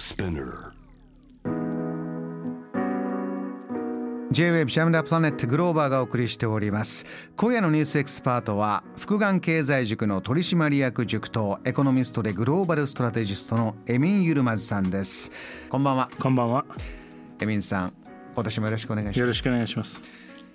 Spinner. J-Web ジャムダプラネットグローバーがお送りしております。今夜のニュースエキスパートは福眼経済塾の取締役塾頭エコノミストでグローバルストラテジストのエミン・ユルマズさんです。こんばんは。こんばんは。エミンさん今年もよろしくお願いします。よろしくお願いします。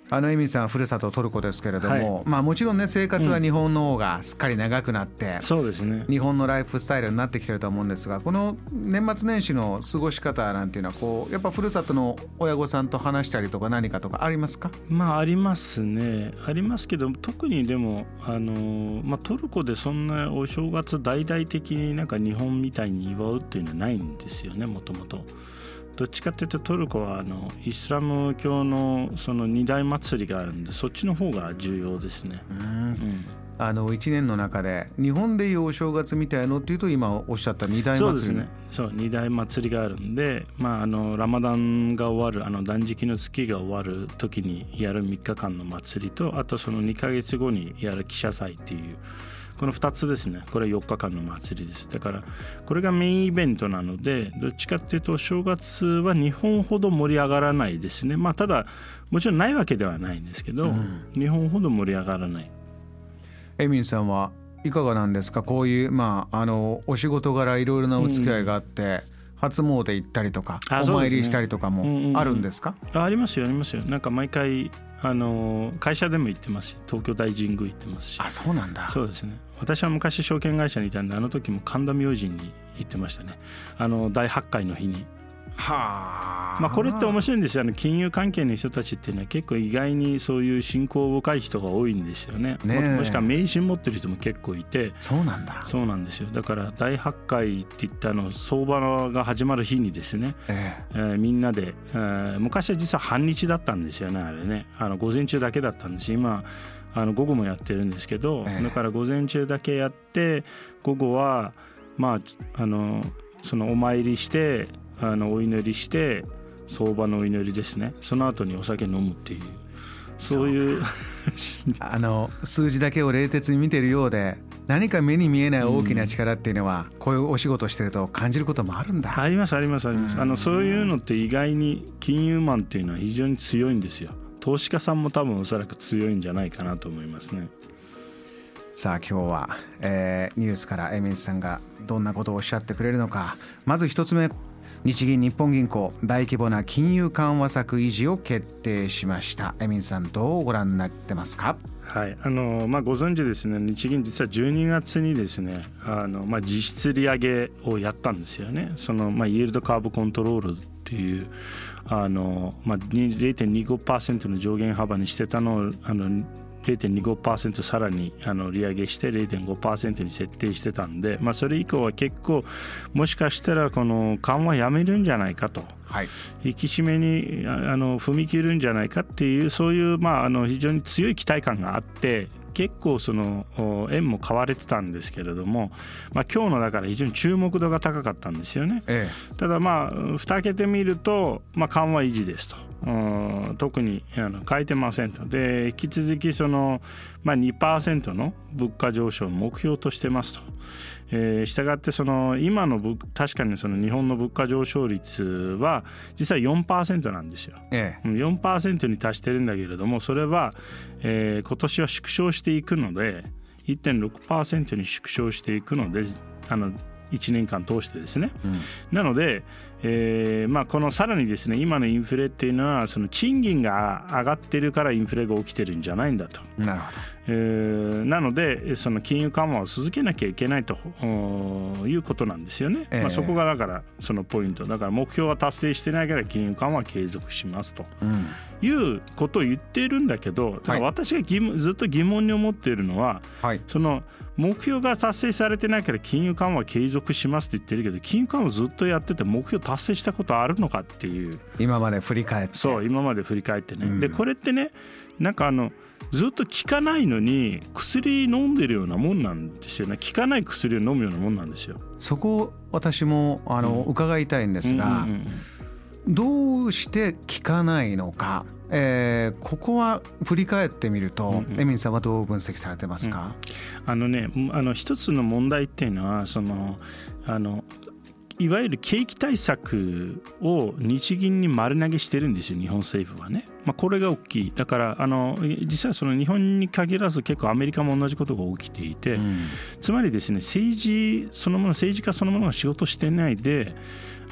あのエミンさんはふるさとトルコですけれども、はまあもちろんね生活は日本の方がすっかり長くなって、そうですね。日本のライフスタイルになってきてると思うんですがこの年末年始の過ごし方なんていうのはこうやっぱふるさとの親御さんと話したりとか何かとかありますか？まあありますね。ありますけど特にでもあのまあトルコでそんなお正月大々的になんか日本みたいに祝うっていうのはないんですよね。もともと。どっちかっていうとトルコはあのイスラム教のその二大祭りがあるんでそっちの方が重要ですね。うん。あの1年の中で日本でいうお正月みたいのっていうと今おっしゃった二大祭り。そうですね。そう二大祭りがあるんで、まあ、あのラマダンが終わるあの断食の月が終わる時にやる3日間の祭りとあとその2ヶ月後にやる記者祭っていうこの2つですね。これは4日間の祭りです。だからこれがメインイベントなのでどっちかっていうとお正月は日本ほど盛り上がらないですね。まあただもちろんないわけではないんですけど、日本ほど盛り上がらない。エミンさんはいかがなんですか？こういうまああのお仕事柄いろいろなお付き合いがあって、初詣行ったりとかお参りしたりとかうんうんうん。もあるんですか、あありますよありますよ。なんか毎回あの会社でも行ってますし東京大神宮行ってますし。あそうなんだ。そうですね。私は昔証券会社にいたんであの時も神田明神に行ってましたね。あの大発会の日にはあ。まあこれって面白いんですよあの金融関係の人たちっていうのは結構意外にそういう信仰深い人が多いんですよね。ねえ。ももしくは迷信持ってる人も結構いて。そうなんだ。そうなんですよ。だから大発会っていったあの相場が始まる日にですねええ。ーみんなで、えー昔は実は半日だったんですよねあれね。あの午前中だけだったんです今あの午後もやってるんですけど、ええ。だから午前中だけやって午後はまああのそのお参りしてあのお祈りして相場のお祈りですね。その後にお酒飲むっていう。そういう。あの数字だけを冷徹に見てるようで何か目に見えない大きな力っていうのは、こういうお仕事してると感じることもあるんだ、ありますありますあります。あのそういうのって意外に金融マンっていうのは非常に強いんですよ。投資家さんも多分おそらく強いんじゃないかなと思いますね。さあ今日は、えーニュースからエミンさんがどんなことをおっしゃってくれるのか。まず一つ目日銀日本銀行大規模な金融緩和策維持を決定しました。エミンさんどうご覧になってますか？はい。あのまあ、ご存知ですね。日銀実は12月にですねあの、まあ、実質利上げをやったんですよね。その、まあ、イールドカーブコントロールっていうあの、まあ、0.25%の上限幅にしてたのをあの0.25%さらにあの利上げして0.5%に設定してたんで、まあ、それ以降は結構もしかしたらこの緩和やめるんじゃないかと。はい引き締めにああの踏み切るんじゃないかっていうそういう、まあ、あの非常に強い期待感があって結構そのお円も買われてたんですけれども、まあ、今日のだから非常に注目度が高かったんですよね。えただまあ蓋開けてみると、まあ、緩和維持ですとうん特にあの変えてませんとで引き続きその、まあ、2%の物価上昇を目標としてますと。えー、したがってその今の物確かにその日本の物価上昇率は実は4%なんですよ。ええうん4%に達してるんだけれどもそれは、えー今年は縮小していくので1.6%に縮小していくのであの1年間通してですね、なので、えーまあ、このさらにですね今のインフレっていうのはその賃金が上がってるからインフレが起きてるんじゃないんだと。なるほえーなのでその金融緩和を続けなきゃいけないとおいうことなんですよね、ええ。まあ、そこがだからそのポイント。だから目標は達成してないから金融緩和は継続しますと。いうことを言っているんだけどただ私が疑問ずっと疑問に思っているのははい。その目標が達成されてないから金融緩和は継続しますって言ってるけど金融緩和をずっとやってて目標達成したことあるのかっていう。今まで振り返って。そう今まで振り返ってね、うん。でこれってねなんかあのずっと効かないのに薬飲んでるようなもんなんですよね。効かない薬を飲むようなもんなんですよ。そこ私もあの、うん。伺いたいんですが、うんうんうんどうして聞かないのか、えーここは振り返ってみると、うんうん。エミンさんはどう分析されてますか、あのねあの一つの問題っていうのはそのあのいわゆる景気対策を日銀に丸投げしてるんですよ日本政府はね。まあ、これが大きい。だからあの実はその日本に限らず結構アメリカも同じことが起きていて、うん、つまりですね政治そのもの政治家そのものが仕事してないで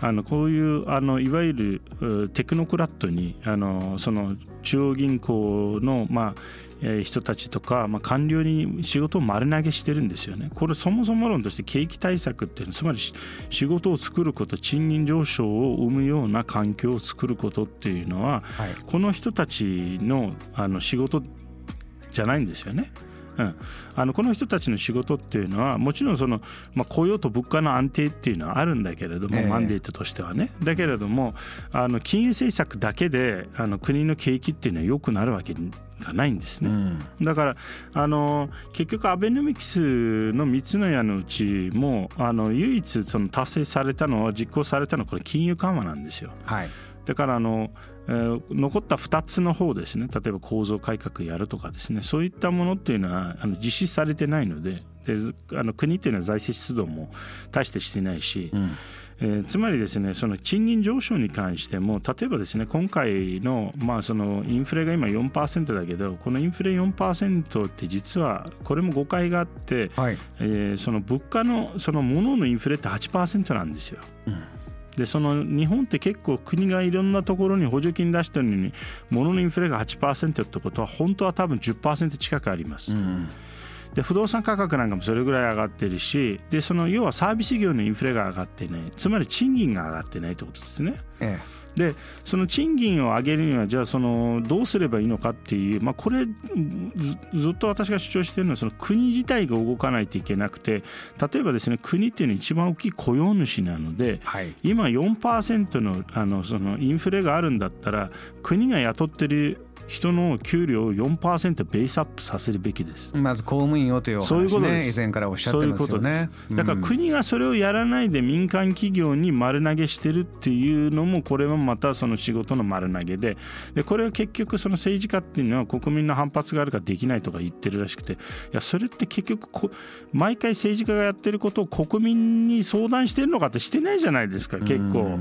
あのこういうあのいわゆるテクノクラットにあのその中央銀行の、まあ人たちとか、まあ、官僚に仕事を丸投げしてるんですよね。これそもそも論として景気対策っていうのはつまり仕事を作ること賃金上昇を生むような環境を作ることっていうのは、はい、この人たちのあの仕事じゃないんですよね。うん、あのこの人たちの仕事っていうのはもちろんその、まあ、雇用と物価の安定っていうのはあるんだけれども、えー、マンデートとしてはね。だけれどもあの金融政策だけであの国の景気っていうのは良くなるわけがないんですね、うん、だからあの結局アベノミクスの3つの矢のうちもあの唯一その達成されたのは実行されたのはこれ金融緩和なんですよ。はい、だからあのえー、残った2つの方ですね。例えば構造改革やるとかですね。そういったものっていうのはあの実施されてないのでであの国っていうのは財政出動も大してしてないし、うん、えー、つまりですねその賃金上昇に関しても例えばですね今回の,、まあそのインフレが今4%だけどこのインフレ4%って実はこれも誤解があって、はい、えー、その物価のその物のインフレって8%なんですよ。うんでその日本って結構国がいろんなところに補助金出してるのに物のインフレが8%ってことは本当は多分10%近くあります。うんで不動産価格なんかもそれぐらい上がってるしでその要はサービス業のインフレが上がってない。つまり賃金が上がってないってことですね。ええ。でその賃金を上げるにはじゃあそのどうすればいいのかっていう、まあ、これずっと私が主張しているのはその国自体が動かないといけなくて例えばですね国っていうのは一番大きい雇用主なので、はい、今4%のあのそのインフレがあるんだったら国が雇ってる人の給料を4%ベースアップさせるべきです。まず公務員をという話、ね、そういうことです。以前からおっしゃってますよね。だから国がそれをやらないで民間企業に丸投げしてるっていうのもこれはまたその仕事の丸投げで。でこれは結局その政治家っていうのは国民の反発があるからできないとか言ってるらしくて。いやそれって結局こ毎回政治家がやってることを国民に相談してるのかってしてないじゃないですか結構。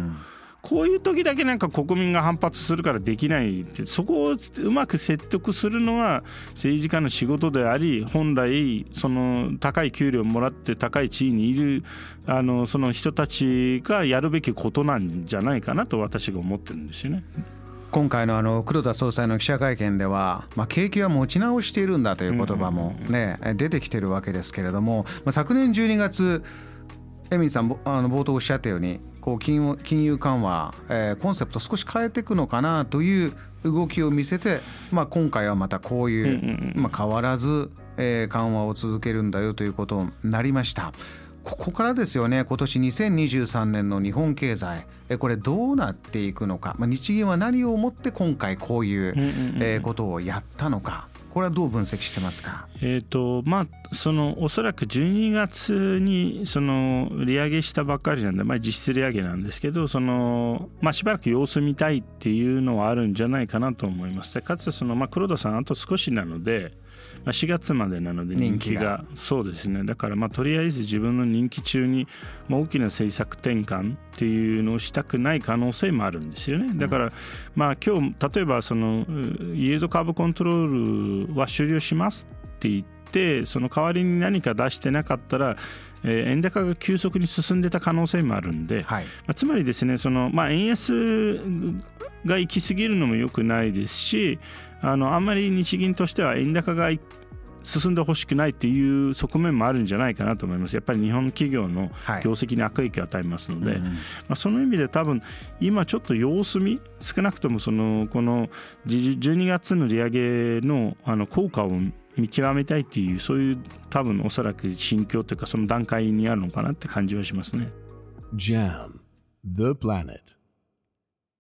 こういう時だけなんか国民が反発するからできないってそこをうまく説得するのが政治家の仕事であり本来その高い給料をもらって高い地位にいるあのその人たちがやるべきことなんじゃないかなと私が思ってるんですよね。今回のあの黒田総裁の記者会見では、まあ、景気は持ち直しているんだという言葉もね、出てきてるわけですけれども、まあ、昨年12月エミンさんあの冒頭おっしゃったようにこう金金融緩和、えー、コンセプト少し変えていくのかなという動きを見せて、まあ、今回はまたこういう、まあ、変わらず、えー、緩和を続けるんだよということになりました。ここからですよね。今年2023年の日本経済。これどうなっていくのか、まあ、日銀は何をもって今回こういう、えことをやったのかこれはどう分析してますか、えーとまあ、そのおそらく12月にその利上げしたばっかりなんで、まあ、実質利上げなんですけどその、まあ、しばらく様子見たいっていうのはあるんじゃないかなと思います。でかつその、まあ、黒田さんあと少しなのでまあ、4月までなので人気が。そうですね。だからまあとりあえず自分の任期中にまあ大きな政策転換っていうのをしたくない可能性もあるんですよね。だからまあ今日例えばそのイールドカーブコントロールは終了しますって言ってその代わりに何か出してなかったらえー、円高が急速に進んでた可能性もあるんで、はい、まあ、つまりですねその、まあ、円安が行き過ぎるのも良くないですしあのあんまり日銀としては円高が進んでほしくないっていう側面もあるんじゃないかなと思います。やっぱり日本企業の業績に悪影響を与えますので、はいまあ、その意味で多分今ちょっと様子見少なくともそのこの12月の利上げのあの効果を見極めたいっていうそういう多分おそらく心境というかその段階にあるのかなって感じはしますね。JAM The Planet